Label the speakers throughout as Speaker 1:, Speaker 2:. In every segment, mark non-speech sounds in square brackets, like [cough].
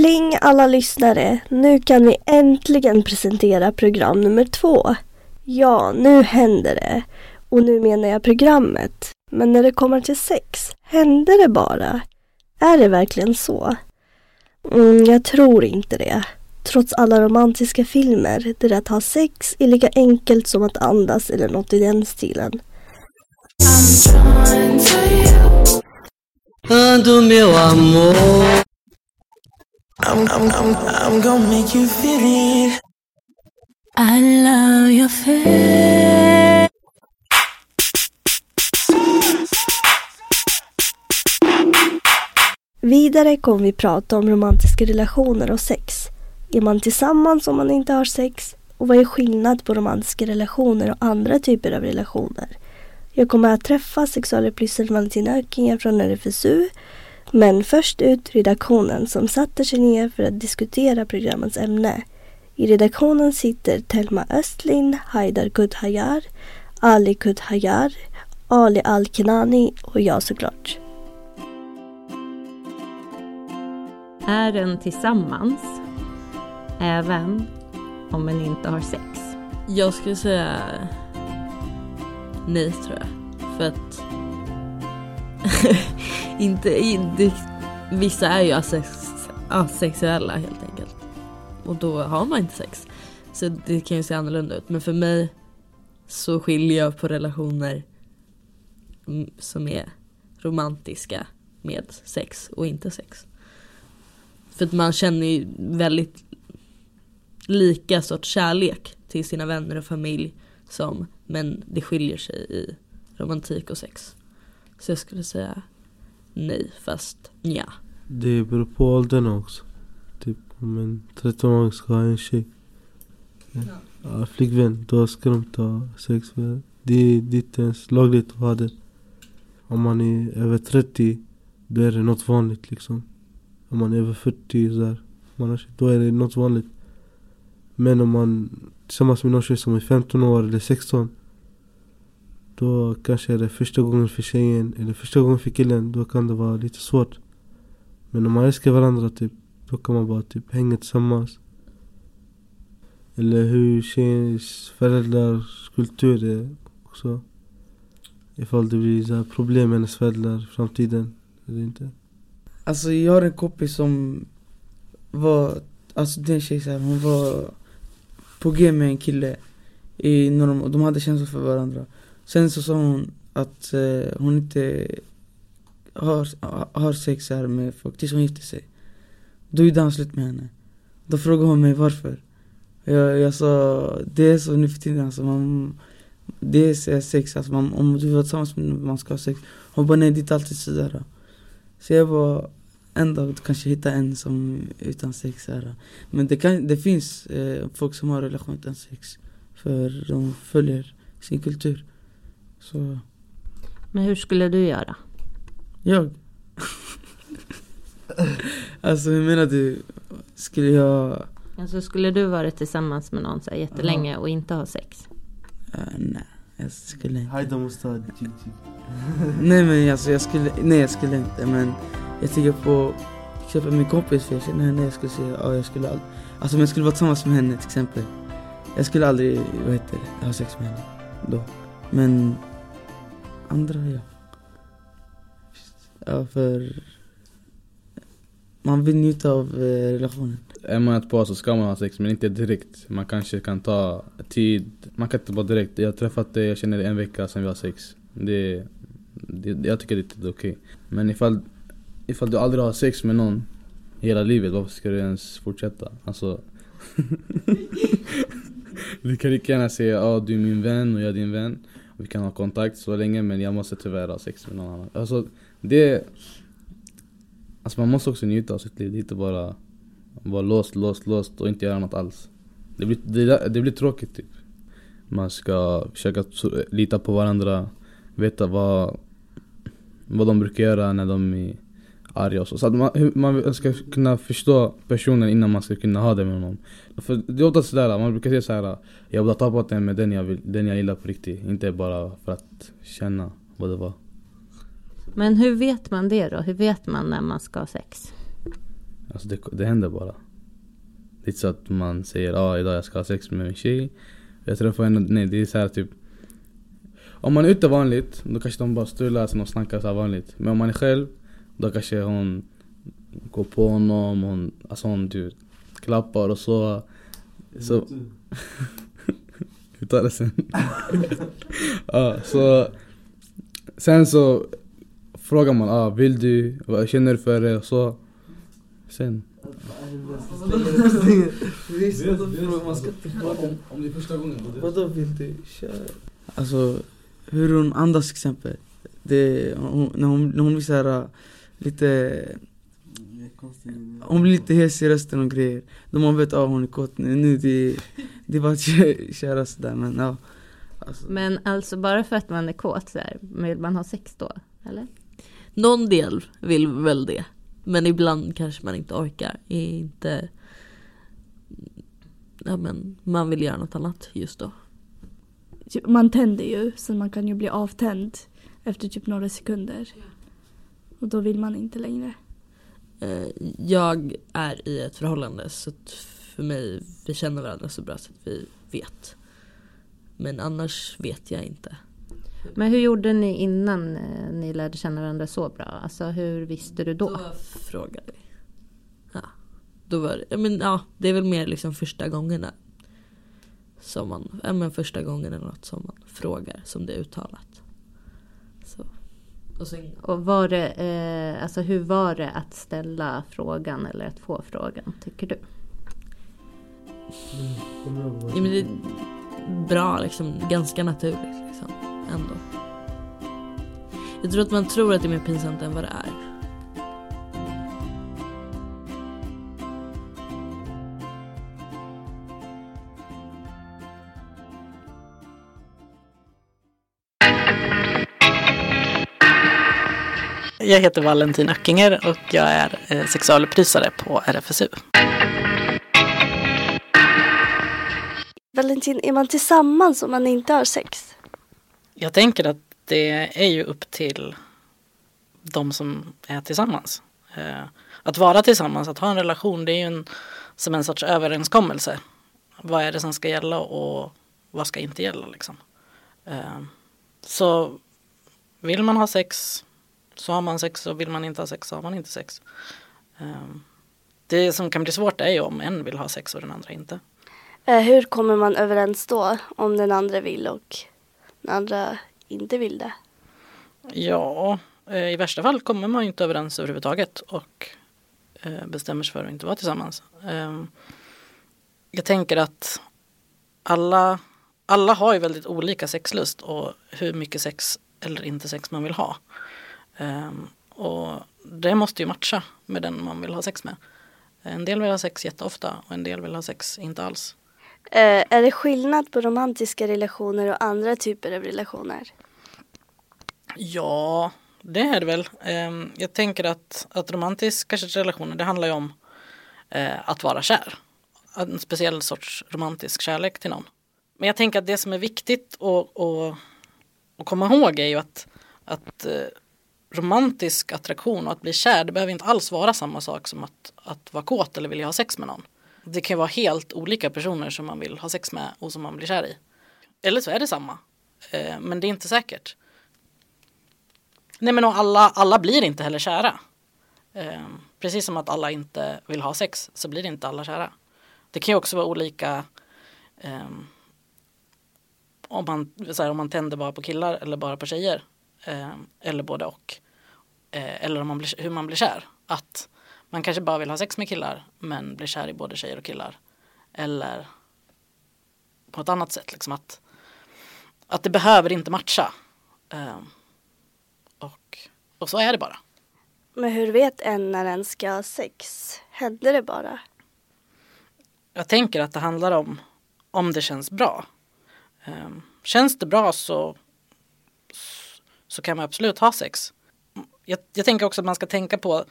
Speaker 1: Pling alla lyssnare! Nu kan vi äntligen presentera program nummer två. Ja, nu händer det. Och nu menar jag programmet. Men när det kommer till sex, händer det bara? Är det verkligen så? Mm, jag tror inte det. Trots alla romantiska filmer där att ha sex är lika enkelt som att andas eller något i den stilen.
Speaker 2: do meu amor.
Speaker 3: I'm, I'm, I'm, I'm gonna make you feel it.
Speaker 4: I love your face.
Speaker 1: Vidare kommer vi prata om romantiska relationer och sex. Är man tillsammans om man inte har sex? Och vad är skillnad på romantiska relationer och andra typer av relationer? Jag kommer att träffa sexualupplysaren Valentina Ökinger från RFSU. Men först ut redaktionen som satte sig ner för att diskutera programmets ämne. I redaktionen sitter Telma Östlin, Haidar Kudhayar, Ali Kudhayar, Ali Al-Kenani och jag såklart.
Speaker 5: Är en tillsammans även om en inte har sex?
Speaker 6: Jag skulle säga nej tror jag. För att [laughs] inte, det, vissa är ju asex, asexuella helt enkelt. Och då har man inte sex. Så det kan ju se annorlunda ut. Men för mig så skiljer jag på relationer som är romantiska med sex och inte sex. För att man känner ju väldigt lika sorts kärlek till sina vänner och familj som men det skiljer sig i romantik och sex. Så jag skulle säga nej fast ja.
Speaker 7: Det beror på åldern också. Typ om en 13-åring ska ha en tjej. Ja. Ja, flickvän, då ska de ta sex. För det, det är inte ens lagligt att ha det. Om man är över 30, då är det något vanligt liksom. Om man är över 40 sådär, då är det något vanligt. Men om man tillsammans med någon tjej som är 15 år eller 16 då kanske är det första gången för tjejen eller första gången för killen Då kan det vara lite svårt. Men om man älskar varandra typ Då kan man bara typ hänga tillsammans. Eller hur tjejens föräldrars kultur är också. Ifall det blir så problem med hennes föräldrar i framtiden eller inte.
Speaker 8: Alltså jag har en kompis som var, alltså den tjejen hon var på G med en kille i norm de hade känslor för varandra. Sen så sa hon att eh, hon inte har, har sex här med folk tills hon gifte sig. Då gjorde han slut med henne. Då frågade hon mig varför. Jag, jag sa, det är så nu för tiden alltså, man, det är sex, alltså man, om du vill vara tillsammans med någon, man ska ha sex. Hon bara nej det är inte alltid sådär. Så jag bara, en dag kanske hitta en som utan sex här. Men det, kan, det finns eh, folk som har relation utan sex. För de följer sin kultur. Så.
Speaker 5: Men hur skulle du göra?
Speaker 8: Jag? alltså hur menar du? Skulle jag...
Speaker 5: Alltså skulle du varit tillsammans med någon så här jättelänge och inte ha sex?
Speaker 8: Uh, nej, jag skulle inte.
Speaker 7: Hajda måste ha [laughs]
Speaker 8: Nej men alltså jag skulle, nej jag skulle inte men jag tänker på exempel min kompis, för jag känner henne, jag skulle säga, ja jag skulle aldrig, alltså om jag skulle vara tillsammans med henne till exempel. Jag skulle aldrig, vad heter det, ha sex med henne då. Men andra ja. Ja för man vill njuta av eh, relationen.
Speaker 9: Är man ett par så ska man ha sex men inte direkt. Man kanske kan ta tid, man kan inte bara direkt. Jag har träffat dig, jag känner dig en vecka sen vi har sex. Det, det, jag tycker det är okej. Okay. Men ifall ifall du aldrig har sex med någon hela livet, varför ska du ens fortsätta? Alltså [laughs] Du kan lika gärna säga att oh, du är min vän och jag är din vän vi kan ha kontakt så länge men jag måste tyvärr ha sex med någon annan. Alltså det Alltså man måste också njuta av sitt liv, det är inte bara vara låst, låst, låst och inte göra något alls. Det blir, det, det blir tråkigt typ. Man ska försöka lita på varandra Veta vad, vad de brukar göra när de är arga och så. Så att man, man ska kunna förstå personen innan man ska kunna ha det med honom. För det är ofta sådär, man brukar säga såhär Jag vill ha tappat den med den jag, vill, den jag gillar på riktigt. Inte bara för att känna vad det var.
Speaker 5: Men hur vet man det då? Hur vet man när man ska ha sex?
Speaker 9: Alltså det, det händer bara. Det är så att man säger ja ah, idag jag ska ha sex med min tjej. Jag träffar henne, nej det är så här typ Om man är ute vanligt, då kanske de bara strular och snackar så vanligt. Men om man är själv, då kanske hon går på honom, hon, alltså hon du, klappar och så. Så... Vi [laughs] tar det sen. [laughs] ja, så Sen så frågar man, ah, vill du, vad känner du för det och så. Sen. Om det är första gången.
Speaker 8: Vadå vill du köra? Alltså hur hon andas till exempel. Det, hon, när, hon, när hon blir såhär lite hon blir lite hes i rösten och grejer. Då man vet att ah, hon är kåt nu. nu det, det är bara att kö- köra sådär men ja. Alltså,
Speaker 5: Men alltså bara för att man är kåt så här, vill man ha sex då? Eller?
Speaker 6: Någon del vill väl det. Men ibland kanske man inte orkar. Är inte... Ja men man vill göra något annat just då.
Speaker 1: Typ, Man tänder ju så man kan ju bli avtänd efter typ några sekunder. Och då vill man inte längre.
Speaker 6: Eh, Jag är i ett förhållande så för mig, vi känner varandra så bra så att vi vet. Men annars vet jag inte.
Speaker 5: Men hur gjorde ni innan eh, ni lärde känna varandra så bra? Alltså hur visste du då?
Speaker 6: Då frågade vi. Ja, då var det, men, ja, det är väl mer liksom första gångerna. Som man, ja men första gången eller något som man frågar som det är uttalat. Och sen,
Speaker 5: Och var det, eh, alltså hur var det att ställa frågan eller att få frågan, tycker du?
Speaker 6: ja, men det är bra liksom, ganska naturligt liksom. Ändå. Jag tror att man tror att det är mer pinsamt än vad det är.
Speaker 10: Jag heter Valentin Öckinger och jag är eh, sexualupplysare på RFSU.
Speaker 1: Valentin, är man tillsammans om man inte har sex?
Speaker 10: Jag tänker att det är ju upp till de som är tillsammans. Eh, Att vara tillsammans, att ha en relation, det är ju en, som en sorts överenskommelse. Vad är det som ska gälla och vad ska inte gälla liksom. Eh, Så vill man ha sex så har man sex och vill man inte ha sex så har man inte sex. Eh, Det som kan bli svårt är ju om en vill ha sex och den andra inte.
Speaker 1: Eh, hur kommer man överens då om den andra vill och den andra inte vill det?
Speaker 10: Ja, eh, i värsta fall kommer man ju inte överens överhuvudtaget och eh, bestämmer sig för att inte vara tillsammans. Ehm, Jag tänker att alla, alla har ju väldigt olika sexlust och hur mycket sex eller inte sex man vill ha. Ehm, Och det måste ju matcha med den man vill ha sex med. En del vill ha sex jätteofta och en del vill ha sex inte alls.
Speaker 1: Eh, är det skillnad på romantiska relationer och andra typer av relationer?
Speaker 10: Ja, det är det väl. Ehm, Jag tänker att, att romantiska relationer, det handlar ju om eh, att vara kär. En speciell sorts romantisk kärlek till någon. Men jag tänker att det som är viktigt att, att, att komma ihåg är ju att, att eh, romantisk attraktion och att bli kär, det behöver inte alls vara samma sak som att, att vara kåt eller vilja ha sex med någon. Det kan ju vara helt olika personer som man vill ha sex med och som man blir kär i. Eller så är det samma. Eh, Men det är inte säkert. Nej men och alla, alla blir inte heller kära. Eh, precis som att alla inte vill ha sex så blir inte alla kära. Det kan ju också vara olika eh, om, man, så här, om man tänder bara på killar eller bara på tjejer. Eh, eller både och. Eh, eller man blir, hur man blir kär. Att man kanske bara vill ha sex med killar men blir kär i både tjejer och killar. Eller på ett annat sätt. Liksom att, att det behöver inte matcha. Eh, och, och så är det bara.
Speaker 1: Men hur vet en när en ska ha sex? Händer det bara?
Speaker 10: Jag tänker att det handlar om om det känns bra. Um, känns det bra så, så kan man absolut ha sex. Jag, jag tänker också att man ska tänka på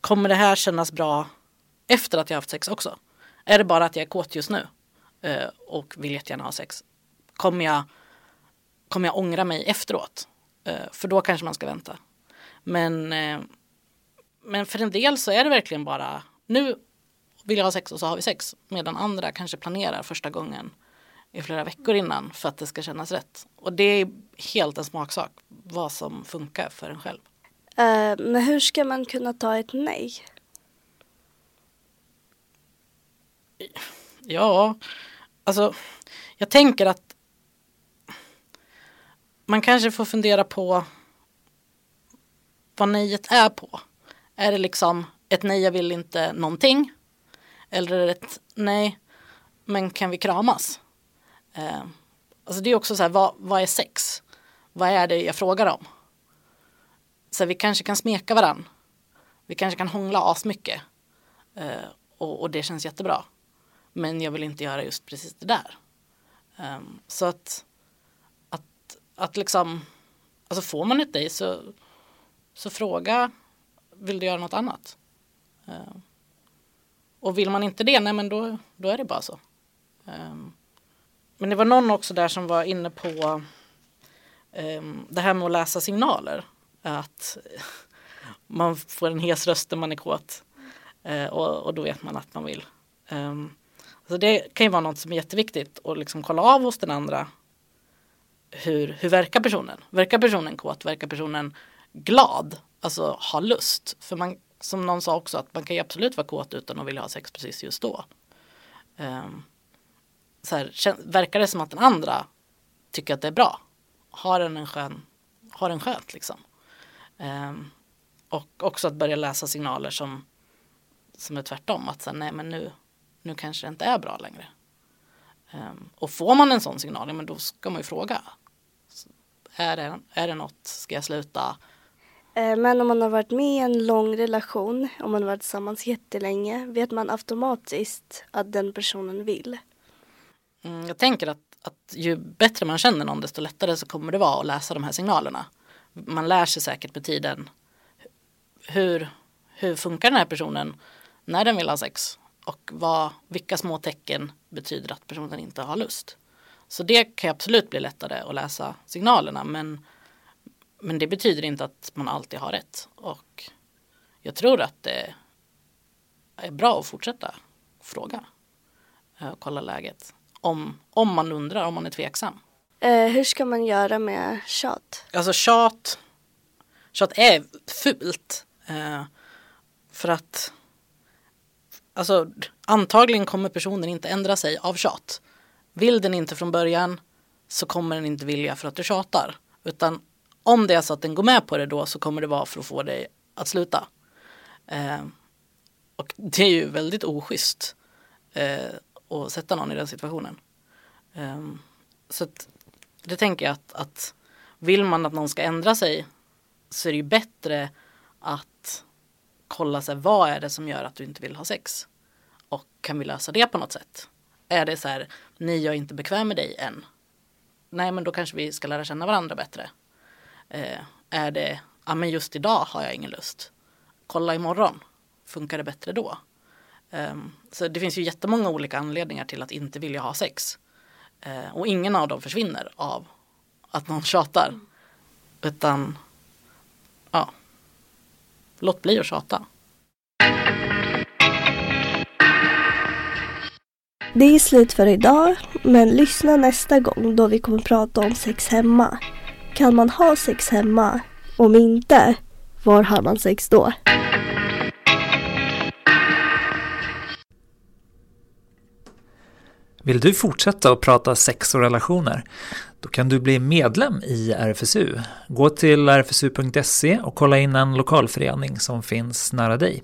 Speaker 10: kommer det här kännas bra efter att jag haft sex också? Är det bara att jag är kåt just nu eh, och vill jättegärna ha sex? Kommer jag, kommer jag ångra mig efteråt? Eh, för då kanske man ska vänta. Men, eh, men för en del så är det verkligen bara nu vill jag ha sex och så har vi sex. Medan andra kanske planerar första gången i flera veckor innan för att det ska kännas rätt. Och det är helt en smaksak vad som funkar för en själv.
Speaker 1: Eh, men hur ska man kunna ta ett nej?
Speaker 10: Ja, alltså jag tänker att man kanske får fundera på vad nejet är på. Är det liksom ett nej, jag vill inte någonting? Eller är det ett nej, men kan vi kramas? Eh, alltså det är också så här, vad, vad är sex? Vad är det jag frågar om? Så här, vi kanske kan smeka varann. Vi kanske kan hångla asmycket. Eh, och, och det känns jättebra. Men jag vill inte göra just precis det där. Eh, så att, att, att liksom, alltså får man ett dig så, så fråga, vill du göra något annat? Eh, och vill man inte det, nej men då, då är det bara så. Ehm, men det var någon också där som var inne på um, det här med att läsa signaler. Att [laughs] man får en hes röst när man är kåt. Uh, eh, och, och, då vet man att man vill. Um, så det kan ju vara något som är jätteviktigt att liksom kolla av hos den andra. Hur, hur verkar personen? Verkar personen kåt? Verkar personen glad? Alltså ha lust? För man, som någon sa också, att man kan ju absolut vara kåt utan att vilja ha sex precis just då. Um, så här, verkar det som att den andra tycker att det är bra? Har den en skön, har den skönt liksom? Um, och också att börja läsa signaler som, som är tvärtom. Att säga, nej men nu, nu kanske det inte är bra längre. Um, och får man en sån signal, men då ska man ju fråga. Är det, är det något, ska jag sluta?
Speaker 1: Eh, men om man har varit med i en lång relation, om man har varit tillsammans jättelänge, vet man automatiskt att den personen vill?
Speaker 10: Mm, jag tänker att, att ju bättre man känner någon, desto lättare så kommer det vara att läsa de här signalerna. Man lär sig säkert med tiden hur, hur funkar den här personen när den vill ha sex? och vad, vilka små tecken betyder att personen inte har lust. Så det kan absolut bli lättare att läsa signalerna men, men det betyder inte att man alltid har rätt. Och jag tror att det är bra att fortsätta fråga eh, och kolla läget. Om, om man undrar, om man är tveksam.
Speaker 1: Eh, hur ska man göra med tjat?
Speaker 10: Alltså tjat, tjat är fult. Eh, för att Alltså antagligen kommer personen inte ändra sig av tjat. Vill den inte från början så kommer den inte vilja för att du tjatar. Utan om det är så att den går med på det då så kommer det vara för att få dig att sluta. Eh, och det är ju väldigt oschysst eh, och sätta någon i den situationen. Um, så att, det tänker jag att, att vill man att någon ska ändra sig så är det ju bättre att kolla sig vad är det som gör att du inte vill ha sex? Och kan vi lösa det på något sätt? Är det så här, nej jag är inte bekväm med dig än. Nej men då kanske vi ska lära känna varandra bättre. Eh, är det, ja men just idag har jag ingen lust. Kolla imorgon, funkar det bättre då? Ehm, så det finns ju jättemånga olika anledningar till att inte vilja ha sex. Ehm, och ingen av dem försvinner av att någon [laughs] tjatar. Utan, ja, låt bli att tjata.
Speaker 1: Det är slut för idag, men lyssna nästa gång då vi kommer prata om sex hemma. Kan man ha sex hemma? Om inte, var har man sex då?
Speaker 11: Vill du fortsätta att prata sex och relationer? Då kan du bli medlem i RFSU. Gå till rfsu.se och kolla in en lokalförening som finns nära dig.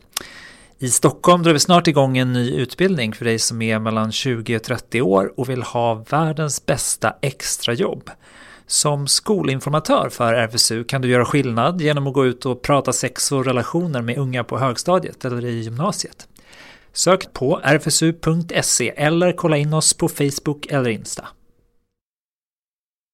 Speaker 11: I Stockholm drar vi snart igång en ny utbildning för dig som är mellan 20 och 30 år och vill ha världens bästa extrajobb. Som skolinformatör för RFSU kan du göra skillnad genom att gå ut och prata sex och relationer med unga på högstadiet eller i gymnasiet. Sök på rfsu.se eller kolla in oss på Facebook eller Insta.